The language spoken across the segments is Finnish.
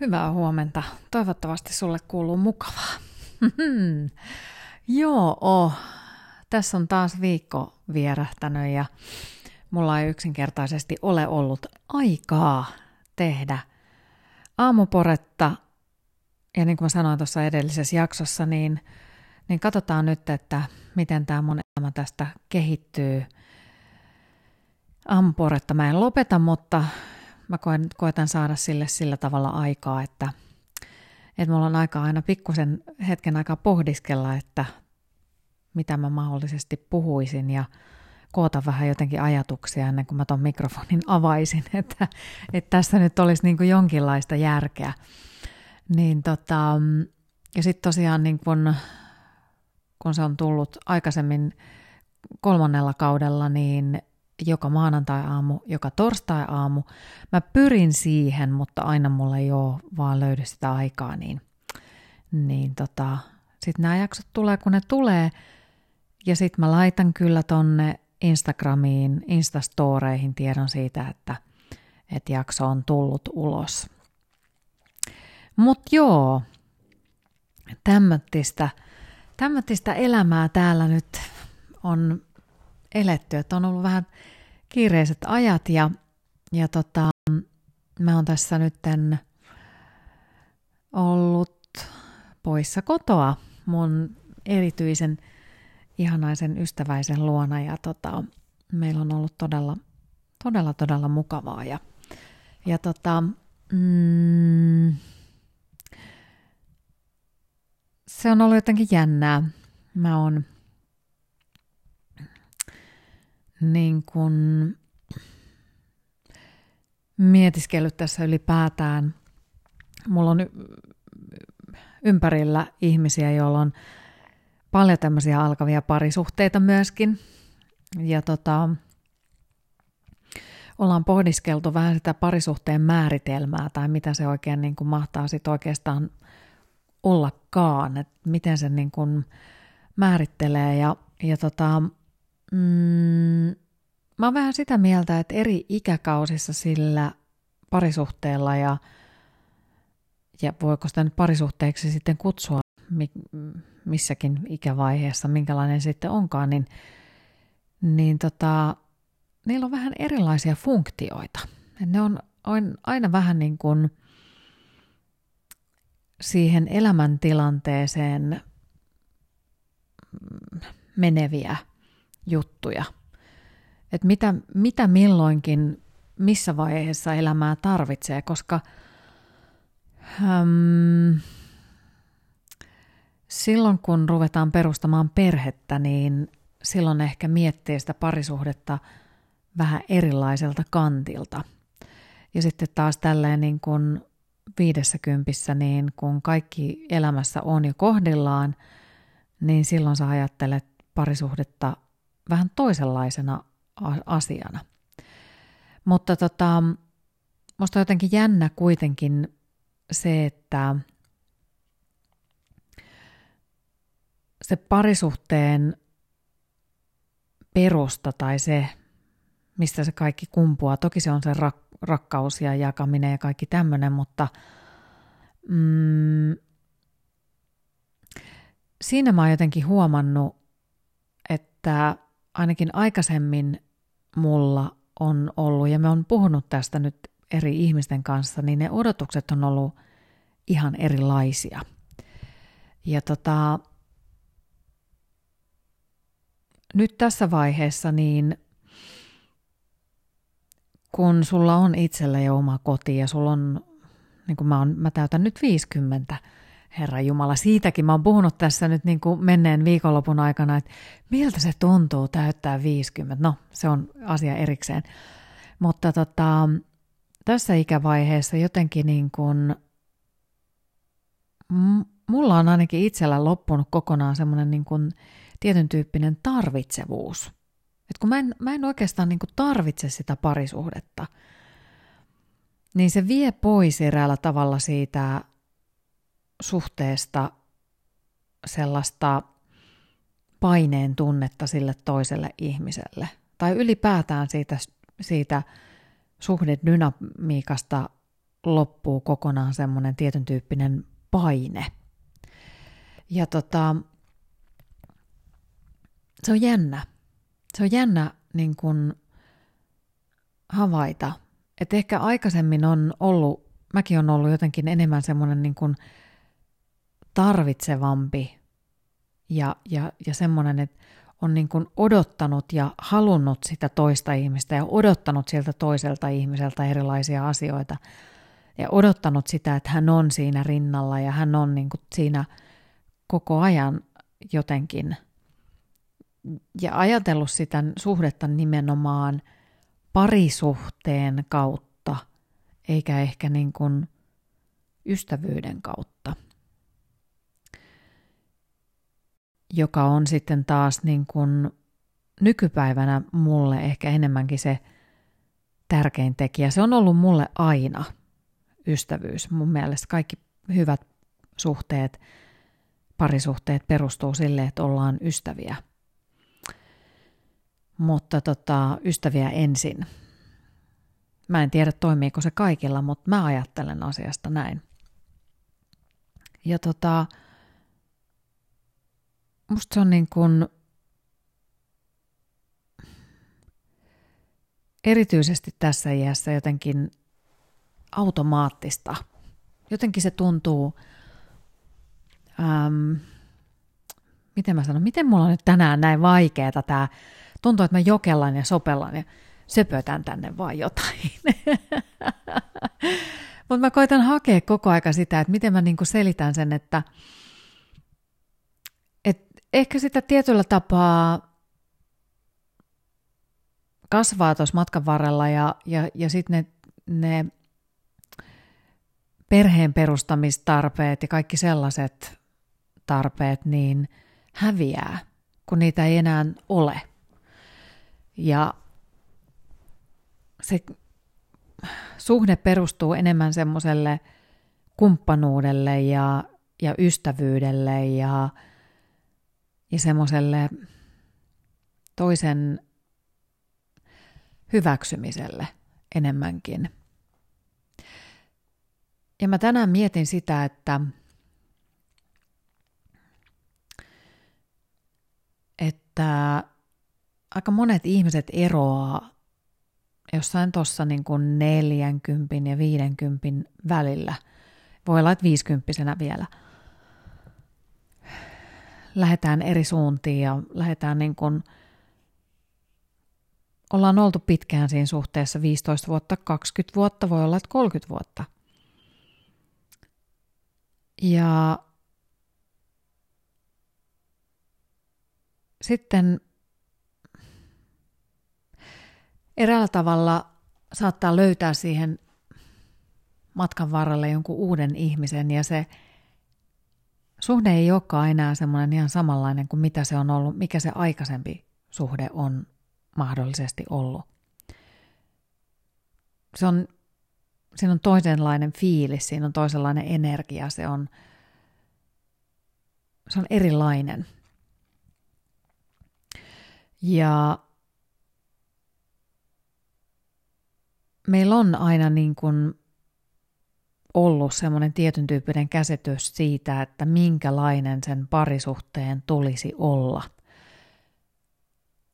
Hyvää huomenta. Toivottavasti sulle kuuluu mukavaa. Joo, oh. tässä on taas viikko vierähtänyt ja mulla ei yksinkertaisesti ole ollut aikaa tehdä aamuporetta. Ja niin kuin mä sanoin tuossa edellisessä jaksossa, niin, niin katsotaan nyt, että miten tämä mun elämä tästä kehittyy. Aamuporetta mä en lopeta, mutta mä koen, koetan saada sille sillä tavalla aikaa, että, että mulla on aika aina pikkusen hetken aikaa pohdiskella, että mitä mä mahdollisesti puhuisin ja koota vähän jotenkin ajatuksia ennen kuin mä ton mikrofonin avaisin, että, että tässä nyt olisi niin kuin jonkinlaista järkeä. Niin tota, ja sitten tosiaan niin kun, kun se on tullut aikaisemmin kolmannella kaudella, niin joka maanantai-aamu, joka torstai-aamu. Mä pyrin siihen, mutta aina mulle ei ole vaan löydy sitä aikaa, niin, niin tota, sitten nämä jaksot tulee, kun ne tulee. Ja sitten mä laitan kyllä tonne Instagramiin, Instastoreihin tiedon siitä, että, että jakso on tullut ulos. Mutta joo, tämmöistä elämää täällä nyt on eletty, että on ollut vähän kiireiset ajat ja, ja tota, mä oon tässä nytten ollut poissa kotoa mun erityisen ihanaisen ystäväisen luona ja tota, meillä on ollut todella, todella, todella mukavaa ja, ja tota, mm, se on ollut jotenkin jännää. Mä oon niin kuin mietiskellyt tässä ylipäätään. Mulla on ympärillä ihmisiä, joilla on paljon tämmöisiä alkavia parisuhteita myöskin. Ja tota, ollaan pohdiskeltu vähän sitä parisuhteen määritelmää tai mitä se oikein niin kuin mahtaa sitten oikeastaan ollakaan, että miten se niin kuin määrittelee. Ja, ja tota, Mm, mä oon vähän sitä mieltä, että eri ikäkausissa sillä parisuhteella ja, ja voiko sitä nyt parisuhteeksi sitten kutsua missäkin ikävaiheessa, minkälainen sitten onkaan, niin, niin tota, niillä on vähän erilaisia funktioita. Ne on, on aina vähän niin kuin siihen elämäntilanteeseen meneviä juttuja. Että mitä, mitä milloinkin, missä vaiheessa elämää tarvitsee, koska äm, silloin kun ruvetaan perustamaan perhettä, niin silloin ehkä miettii sitä parisuhdetta vähän erilaiselta kantilta. Ja sitten taas tälleen niin kuin viidessä kympissä, niin kun kaikki elämässä on jo kohdillaan, niin silloin sä ajattelet parisuhdetta vähän toisenlaisena asiana. Mutta tota, musta on jotenkin jännä kuitenkin se, että se parisuhteen perusta tai se, mistä se kaikki kumpuaa. Toki se on se rak- rakkaus ja jakaminen ja kaikki tämmöinen, mutta mm, siinä mä oon jotenkin huomannut, että ainakin aikaisemmin mulla on ollut, ja me on puhunut tästä nyt eri ihmisten kanssa, niin ne odotukset on ollut ihan erilaisia. Ja tota, nyt tässä vaiheessa, niin kun sulla on itsellä jo oma koti ja sulla on, niin kuin mä, on, mä täytän nyt 50, Herra Jumala, siitäkin mä oon puhunut tässä nyt niin kuin menneen viikonlopun aikana, että miltä se tuntuu täyttää 50. No, se on asia erikseen. Mutta tota, tässä ikävaiheessa jotenkin niin kuin, mulla on ainakin itsellä loppunut kokonaan semmoinen niin kuin tietyn tyyppinen tarvitsevuus. Et kun mä en, mä en oikeastaan niin kuin tarvitse sitä parisuhdetta, niin se vie pois eräällä tavalla siitä suhteesta sellaista paineen tunnetta sille toiselle ihmiselle. Tai ylipäätään siitä, siitä suhdedynamiikasta loppuu kokonaan semmoinen tietyn tyyppinen paine. Ja tota, se on jännä. Se on jännä niin kun havaita, että ehkä aikaisemmin on ollut, mäkin on ollut jotenkin enemmän semmoinen niin kun tarvitsevampi ja, ja, ja semmoinen, että on niin kuin odottanut ja halunnut sitä toista ihmistä ja odottanut siltä toiselta ihmiseltä erilaisia asioita ja odottanut sitä, että hän on siinä rinnalla ja hän on niin kuin siinä koko ajan jotenkin ja ajatellut sitä suhdetta nimenomaan parisuhteen kautta eikä ehkä niin kuin ystävyyden kautta. Joka on sitten taas niin kuin nykypäivänä mulle ehkä enemmänkin se tärkein tekijä. Se on ollut mulle aina ystävyys. Mun mielestä kaikki hyvät suhteet, parisuhteet perustuu sille, että ollaan ystäviä. Mutta tota, ystäviä ensin. Mä en tiedä toimiiko se kaikilla, mutta mä ajattelen asiasta näin. Ja tota, musta se on niin kuin erityisesti tässä iässä jotenkin automaattista. Jotenkin se tuntuu, äm, miten mä sanon, miten mulla on nyt tänään näin vaikeeta tämä, tuntuu, että mä jokellan ja sopellan ja söpötän tänne vaan jotain. Mutta mä koitan hakea koko aika sitä, että miten mä niinku selitän sen, että – ehkä sitä tietyllä tapaa kasvaa tuossa matkan varrella ja, ja, ja sitten ne, ne perheen perustamistarpeet ja kaikki sellaiset tarpeet niin häviää, kun niitä ei enää ole. Ja se suhde perustuu enemmän semmoiselle kumppanuudelle ja, ja ystävyydelle ja, ja semmoiselle toisen hyväksymiselle enemmänkin. Ja mä tänään mietin sitä, että, että aika monet ihmiset eroaa jossain tuossa niin kuin 40 ja 50 välillä. Voi olla, että 50 vielä – lähdetään eri suuntiin ja lähdetään niin kuin, ollaan oltu pitkään siinä suhteessa 15 vuotta, 20 vuotta, voi olla, että 30 vuotta. Ja sitten eräällä tavalla saattaa löytää siihen matkan varrelle jonkun uuden ihmisen ja se suhde ei olekaan enää semmoinen ihan samanlainen kuin mitä se on ollut, mikä se aikaisempi suhde on mahdollisesti ollut. Se on, siinä on toisenlainen fiilis, siinä on toisenlainen energia, se on, se on erilainen. Ja meillä on aina niin kuin ollut semmoinen tietyn tyyppinen käsitys siitä, että minkälainen sen parisuhteen tulisi olla.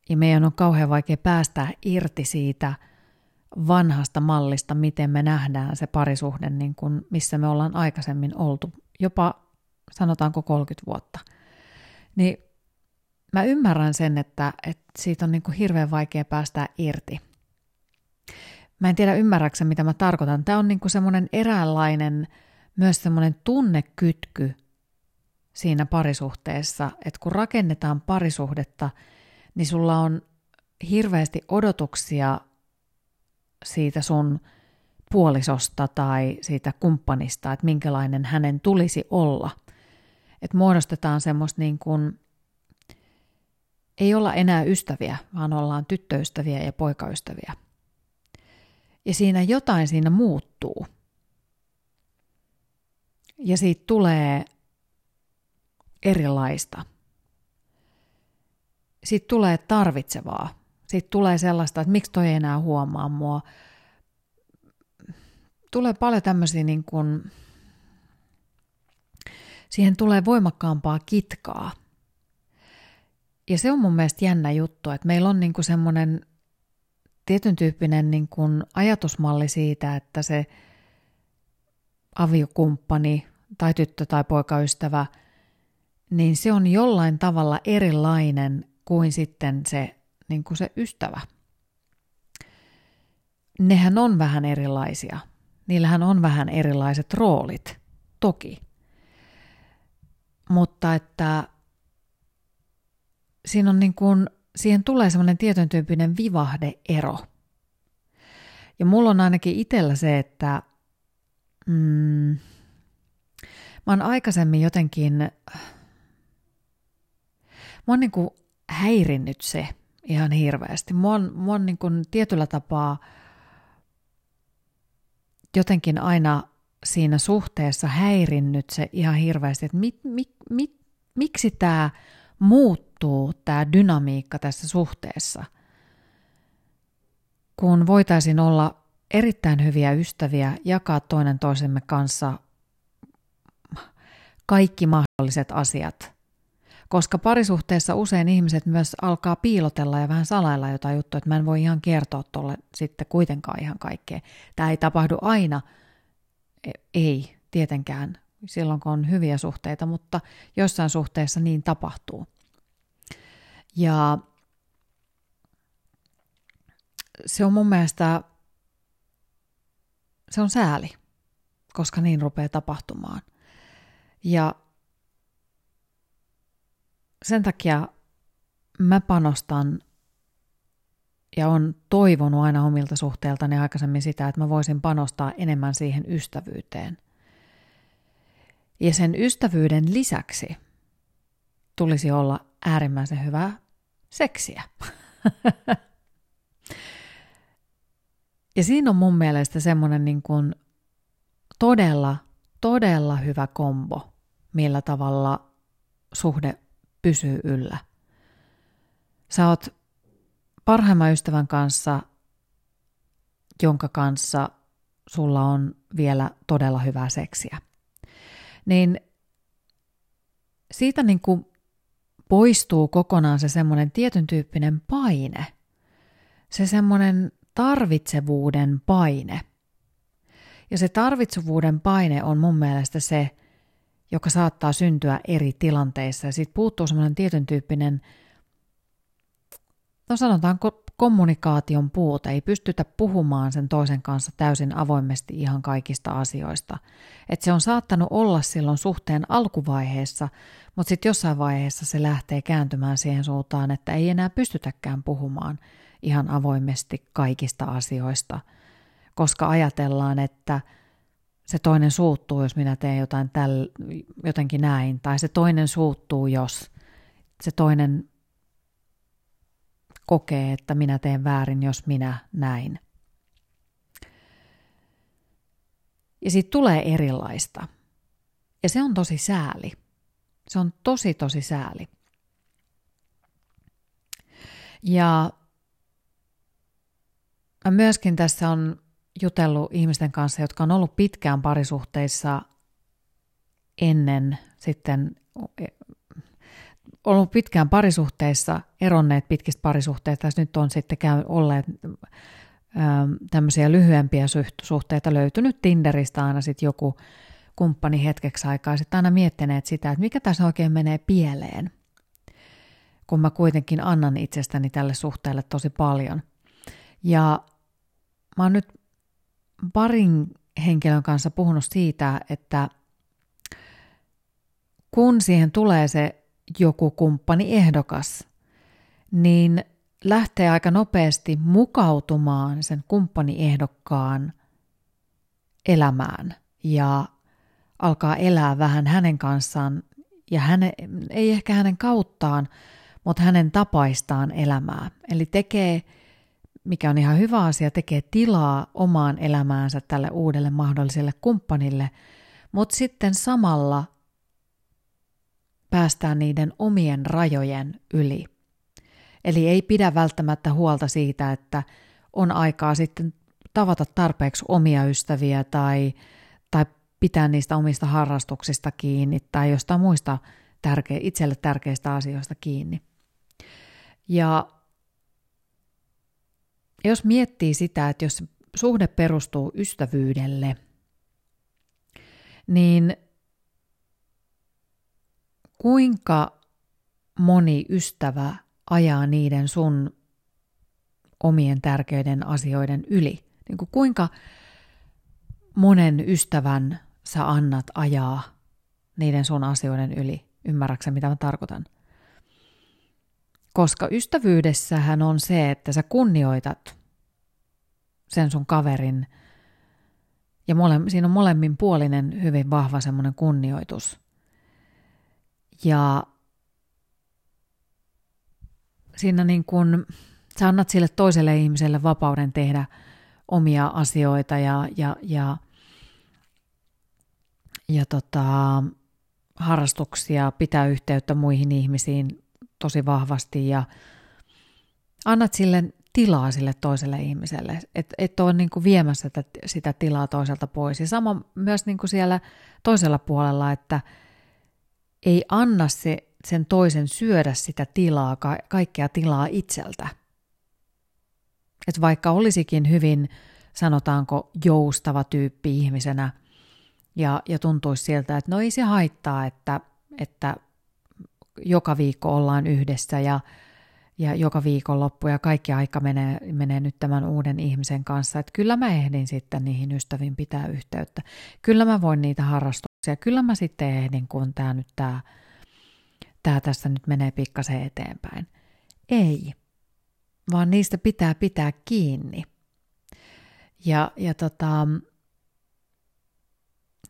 Ja meidän on kauhean vaikea päästä irti siitä vanhasta mallista, miten me nähdään se parisuhde, niin kuin missä me ollaan aikaisemmin oltu, jopa sanotaanko 30 vuotta. Niin mä ymmärrän sen, että, että siitä on niin kuin hirveän vaikea päästä irti. Mä en tiedä ymmärräksä, mitä mä tarkoitan. Tämä on niinku semmoinen eräänlainen, myös semmoinen tunnekytky siinä parisuhteessa, että kun rakennetaan parisuhdetta, niin sulla on hirveästi odotuksia siitä sun puolisosta tai siitä kumppanista, että minkälainen hänen tulisi olla. Että muodostetaan semmoista niin kuin, ei olla enää ystäviä, vaan ollaan tyttöystäviä ja poikaystäviä ja siinä jotain siinä muuttuu. Ja siitä tulee erilaista. Siitä tulee tarvitsevaa. Siitä tulee sellaista, että miksi toi ei enää huomaa mua. tulee paljon tämmöisiä niin kuin, siihen tulee voimakkaampaa kitkaa. Ja se on mun mielestä jännä juttu, että meillä on niin kuin semmoinen tietyn tyyppinen niin kuin ajatusmalli siitä, että se aviokumppani tai tyttö tai poikaystävä, niin se on jollain tavalla erilainen kuin sitten se, niin kuin se ystävä. Nehän on vähän erilaisia. Niillähän on vähän erilaiset roolit, toki. Mutta että siinä on niin kuin, siihen tulee semmoinen tietyn tyyppinen vivahdeero. Ja mulla on ainakin itsellä se, että mm, mä oon aikaisemmin jotenkin, mä oon niin kuin häirinnyt se ihan hirveästi. Mua on, mua on niin kuin tietyllä tapaa jotenkin aina siinä suhteessa häirinnyt se ihan hirveästi, että mit, mit, mit, miksi tämä muuttuu, tämä dynamiikka tässä suhteessa, kun voitaisiin olla erittäin hyviä ystäviä, jakaa toinen toisemme kanssa kaikki mahdolliset asiat. Koska parisuhteessa usein ihmiset myös alkaa piilotella ja vähän salailla jotain juttua, että mä en voi ihan kertoa tuolle sitten kuitenkaan ihan kaikkea. Tämä ei tapahdu aina, e, ei tietenkään silloin kun on hyviä suhteita, mutta jossain suhteessa niin tapahtuu. Ja se on mun mielestä, se on sääli, koska niin rupeaa tapahtumaan. Ja sen takia mä panostan ja on toivonut aina omilta suhteiltani aikaisemmin sitä, että mä voisin panostaa enemmän siihen ystävyyteen. Ja sen ystävyyden lisäksi tulisi olla äärimmäisen hyvää seksiä. ja siinä on mun mielestä semmoinen niin kuin todella, todella hyvä kombo, millä tavalla suhde pysyy yllä. Sä oot parhaimman ystävän kanssa, jonka kanssa sulla on vielä todella hyvää seksiä. Niin siitä niin kuin poistuu kokonaan se semmoinen tietyn tyyppinen paine, se semmoinen tarvitsevuuden paine. Ja se tarvitsevuuden paine on mun mielestä se, joka saattaa syntyä eri tilanteissa. Ja siitä puuttuu semmoinen tietyn tyyppinen, no sanotaanko kommunikaation puute, ei pystytä puhumaan sen toisen kanssa täysin avoimesti ihan kaikista asioista. Et se on saattanut olla silloin suhteen alkuvaiheessa, mutta sitten jossain vaiheessa se lähtee kääntymään siihen suuntaan, että ei enää pystytäkään puhumaan ihan avoimesti kaikista asioista, koska ajatellaan, että se toinen suuttuu, jos minä teen jotain täl, jotenkin näin, tai se toinen suuttuu, jos se toinen kokee, että minä teen väärin, jos minä näin. Ja siitä tulee erilaista. Ja se on tosi sääli. Se on tosi, tosi sääli. Ja mä myöskin tässä on jutellut ihmisten kanssa, jotka on ollut pitkään parisuhteissa ennen sitten ollut pitkään parisuhteissa, eronneet pitkistä parisuhteista, ja nyt on sitten käy, olleet ähm, tämmöisiä lyhyempiä suhteita löytynyt Tinderistä aina sitten joku kumppani hetkeksi aikaa, sitten aina miettineet sitä, että mikä tässä oikein menee pieleen, kun mä kuitenkin annan itsestäni tälle suhteelle tosi paljon. Ja mä oon nyt parin henkilön kanssa puhunut siitä, että kun siihen tulee se joku kumppani ehdokas, niin lähtee aika nopeasti mukautumaan sen kumppaniehdokkaan elämään ja alkaa elää vähän hänen kanssaan ja häne, ei ehkä hänen kauttaan, mutta hänen tapaistaan elämää. Eli tekee, mikä on ihan hyvä asia, tekee tilaa omaan elämäänsä tälle uudelle mahdolliselle kumppanille, mutta sitten samalla päästään niiden omien rajojen yli. Eli ei pidä välttämättä huolta siitä, että on aikaa sitten tavata tarpeeksi omia ystäviä tai, tai pitää niistä omista harrastuksista kiinni tai jostain muista tärke- itselle tärkeistä asioista kiinni. Ja jos miettii sitä, että jos suhde perustuu ystävyydelle, niin kuinka moni ystävä ajaa niiden sun omien tärkeiden asioiden yli? Niin kuin kuinka monen ystävän sä annat ajaa niiden sun asioiden yli? Ymmärräksä, mitä mä tarkoitan? Koska ystävyydessähän on se, että sä kunnioitat sen sun kaverin ja mole, siinä on molemmin puolinen hyvin vahva semmoinen kunnioitus. Ja siinä niin kun, sä annat sille toiselle ihmiselle vapauden tehdä omia asioita ja, ja, ja, ja tota, harrastuksia, pitää yhteyttä muihin ihmisiin tosi vahvasti ja annat sille tilaa sille toiselle ihmiselle, että et ole niin kuin viemässä sitä, sitä tilaa toiselta pois. Ja sama myös niin kuin siellä toisella puolella, että ei anna se, sen toisen syödä sitä tilaa, ka- kaikkea tilaa itseltä. Että vaikka olisikin hyvin, sanotaanko, joustava tyyppi ihmisenä ja, ja tuntuisi siltä, että no ei se haittaa, että, että joka viikko ollaan yhdessä ja ja joka viikonloppu ja kaikki aika menee, menee nyt tämän uuden ihmisen kanssa, että kyllä mä ehdin sitten niihin ystäviin pitää yhteyttä. Kyllä mä voin niitä harrastuksia, kyllä mä sitten ehdin, kun tämä nyt tämä, tämä tässä nyt menee pikkasen eteenpäin. Ei, vaan niistä pitää pitää kiinni. Ja, ja tota,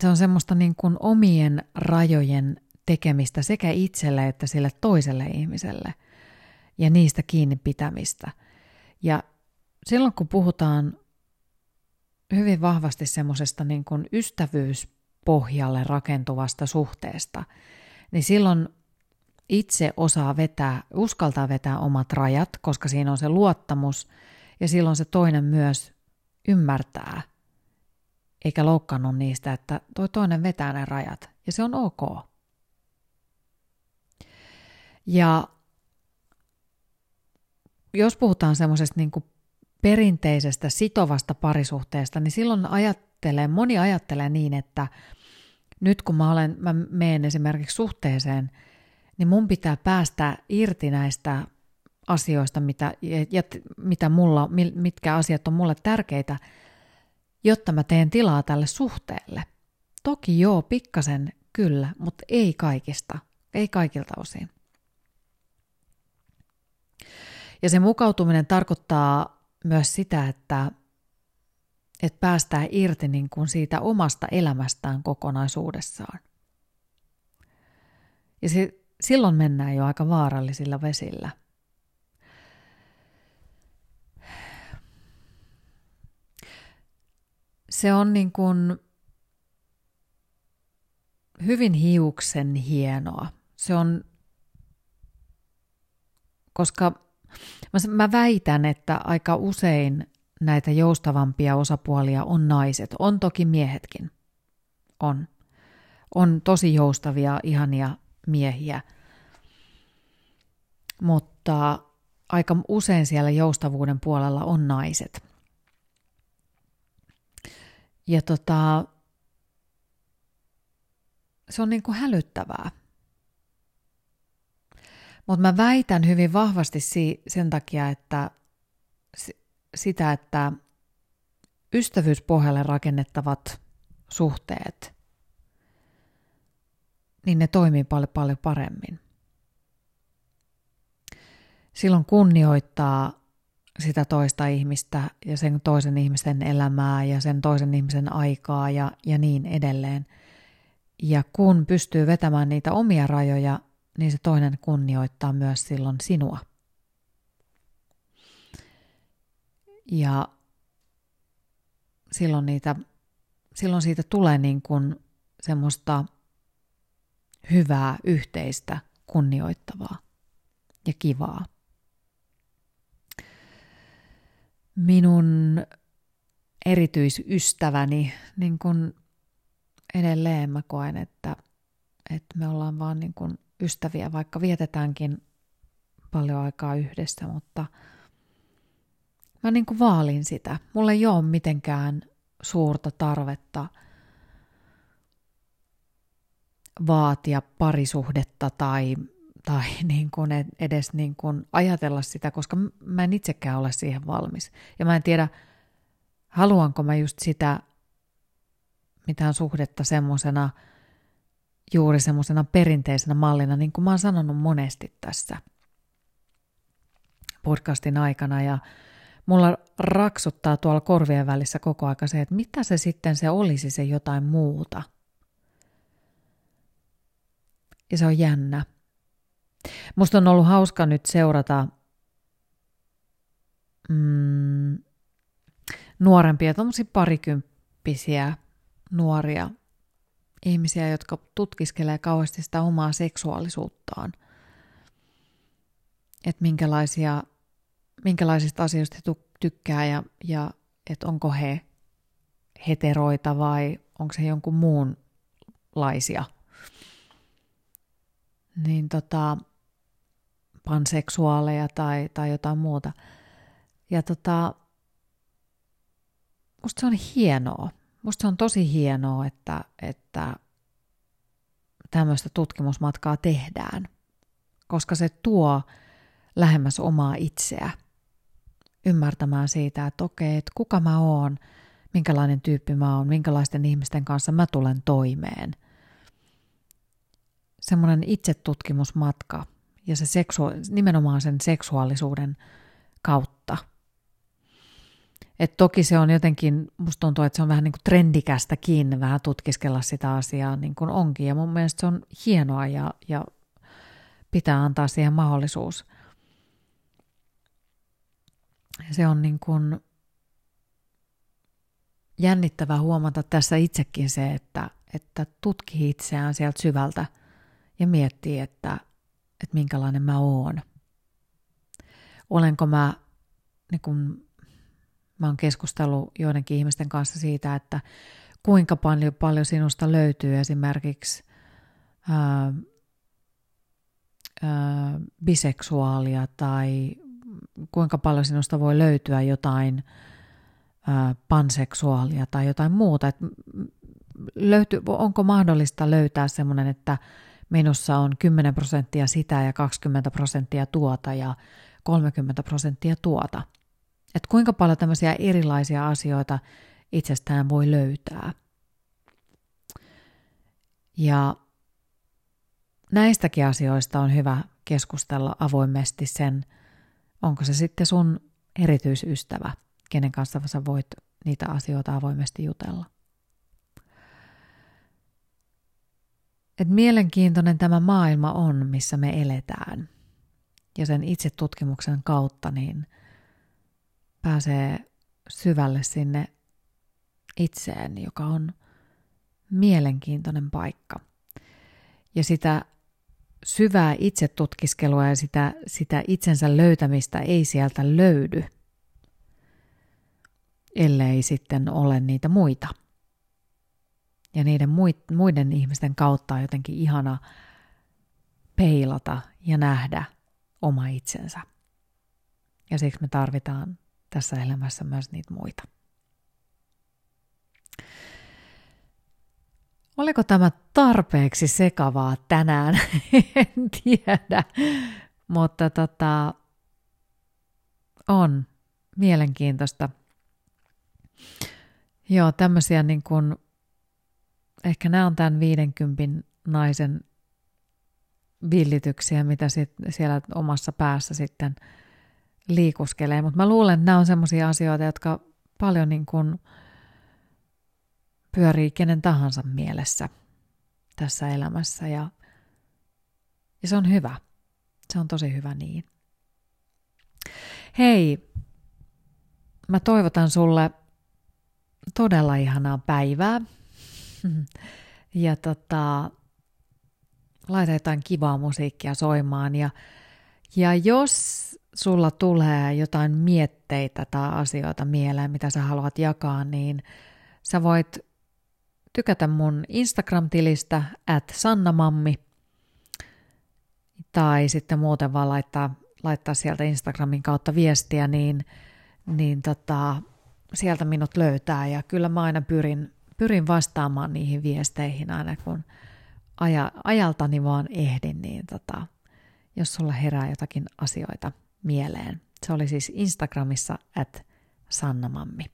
se on semmoista niin kuin omien rajojen tekemistä sekä itselle että sille toiselle ihmiselle – ja niistä kiinni pitämistä. Ja silloin kun puhutaan hyvin vahvasti semmoisesta niin kuin ystävyyspohjalle rakentuvasta suhteesta, niin silloin itse osaa vetää, uskaltaa vetää omat rajat, koska siinä on se luottamus ja silloin se toinen myös ymmärtää eikä loukkaannut niistä, että toi toinen vetää ne rajat ja se on ok. Ja jos puhutaan semmoisesta niin perinteisestä sitovasta parisuhteesta, niin silloin ajattelee, moni ajattelee niin, että nyt kun mä, olen, mä menen esimerkiksi suhteeseen, niin mun pitää päästä irti näistä asioista, mitä, ja, mitä mulla, mitkä asiat on mulle tärkeitä, jotta mä teen tilaa tälle suhteelle. Toki joo, pikkasen kyllä, mutta ei kaikista, ei kaikilta osin. Ja se mukautuminen tarkoittaa myös sitä, että, että päästään irti niin kuin siitä omasta elämästään kokonaisuudessaan. Ja se, silloin mennään jo aika vaarallisilla vesillä. Se on niin kuin hyvin hiuksen hienoa. Se on, koska Mä, väitän, että aika usein näitä joustavampia osapuolia on naiset. On toki miehetkin. On. On tosi joustavia, ihania miehiä. Mutta aika usein siellä joustavuuden puolella on naiset. Ja tota, se on niin kuin hälyttävää. Mutta mä väitän hyvin vahvasti si- sen takia, että sitä, että ystävyyspohjalle rakennettavat suhteet, niin ne toimii paljon paljon paremmin. Silloin kunnioittaa sitä toista ihmistä ja sen toisen ihmisen elämää ja sen toisen ihmisen aikaa ja, ja niin edelleen. Ja kun pystyy vetämään niitä omia rajoja niin se toinen kunnioittaa myös silloin sinua. Ja silloin, niitä, silloin siitä tulee niin kuin semmoista hyvää, yhteistä, kunnioittavaa ja kivaa. Minun erityisystäväni, niin kun edelleen mä koen, että, että me ollaan vaan niin kun ystäviä, vaikka vietetäänkin paljon aikaa yhdessä, mutta mä niin kuin vaalin sitä. Mulla ei ole mitenkään suurta tarvetta vaatia parisuhdetta tai, tai niin kuin edes niin kuin ajatella sitä, koska mä en itsekään ole siihen valmis. Ja mä en tiedä, haluanko mä just sitä mitään suhdetta semmoisena, juuri semmoisena perinteisenä mallina, niin kuin mä oon sanonut monesti tässä podcastin aikana ja mulla raksuttaa tuolla korvien välissä koko aika se, että mitä se sitten se olisi se jotain muuta. Ja se on jännä. Musta on ollut hauska nyt seurata mm, nuorempia, tuommoisia parikymppisiä nuoria ihmisiä, jotka tutkiskelee kauheasti sitä omaa seksuaalisuuttaan. Että minkälaisia, minkälaisista asioista he tykkää ja, ja että onko he heteroita vai onko se jonkun muunlaisia. Niin tota, panseksuaaleja tai, tai jotain muuta. Ja tota, musta se on hienoa. Musta se on tosi hienoa, että, että tämmöistä tutkimusmatkaa tehdään, koska se tuo lähemmäs omaa itseä ymmärtämään siitä, että okei, että kuka mä oon, minkälainen tyyppi mä oon, minkälaisten ihmisten kanssa mä tulen toimeen. Semmoinen itsetutkimusmatka ja se seksua- nimenomaan sen seksuaalisuuden kautta – et toki se on jotenkin, musta tuntuu, että se on vähän niin kuin trendikästäkin vähän tutkiskella sitä asiaa niin kuin onkin. Ja mun mielestä se on hienoa ja, ja pitää antaa siihen mahdollisuus. Se on niin kuin jännittävää huomata tässä itsekin se, että, että tutkii itseään sieltä syvältä ja miettii, että, että minkälainen mä oon. Olenko mä niin kuin Mä oon keskustellut joidenkin ihmisten kanssa siitä, että kuinka paljon, paljon sinusta löytyy esimerkiksi ää, ää, biseksuaalia tai kuinka paljon sinusta voi löytyä jotain ää, panseksuaalia tai jotain muuta. Et löyty, onko mahdollista löytää semmoinen, että minussa on 10 prosenttia sitä ja 20 prosenttia tuota ja 30 prosenttia tuota – että kuinka paljon tämmöisiä erilaisia asioita itsestään voi löytää. Ja näistäkin asioista on hyvä keskustella avoimesti sen, onko se sitten sun erityisystävä, kenen kanssa sä voit niitä asioita avoimesti jutella. Et mielenkiintoinen tämä maailma on, missä me eletään. Ja sen itse tutkimuksen kautta niin – pääsee syvälle sinne itseen, joka on mielenkiintoinen paikka. Ja sitä syvää itsetutkiskelua ja sitä, sitä itsensä löytämistä ei sieltä löydy, ellei sitten ole niitä muita. Ja niiden muiden ihmisten kautta on jotenkin ihana peilata ja nähdä oma itsensä. Ja siksi me tarvitaan tässä elämässä myös niitä muita. Oliko tämä tarpeeksi sekavaa tänään? en tiedä, mutta tota, on mielenkiintoista. Joo, tämmöisiä niin kuin, ehkä nämä on tämän 50 naisen villityksiä, mitä sit siellä omassa päässä sitten – liikuskelee, mutta mä luulen, että nämä on sellaisia asioita, jotka paljon niin kuin pyörii kenen tahansa mielessä tässä elämässä ja, ja se on hyvä. Se on tosi hyvä niin. Hei, mä toivotan sulle todella ihanaa päivää. Ja tota, laita jotain kivaa musiikkia soimaan ja Ja jos sulla tulee jotain mietteitä tai asioita mieleen, mitä sä haluat jakaa, niin sä voit tykätä mun Instagram-tilistä at sannamammi tai sitten muuten vaan laittaa, laittaa sieltä Instagramin kautta viestiä, niin, niin tota, sieltä minut löytää ja kyllä mä aina pyrin, pyrin vastaamaan niihin viesteihin aina kun aja, ajaltani vaan ehdin, niin tota, jos sulla herää jotakin asioita mieleen. Se oli siis Instagramissa at sannamammi.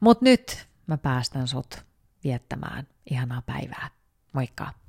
Mut nyt mä päästän sut viettämään ihanaa päivää. Moikka!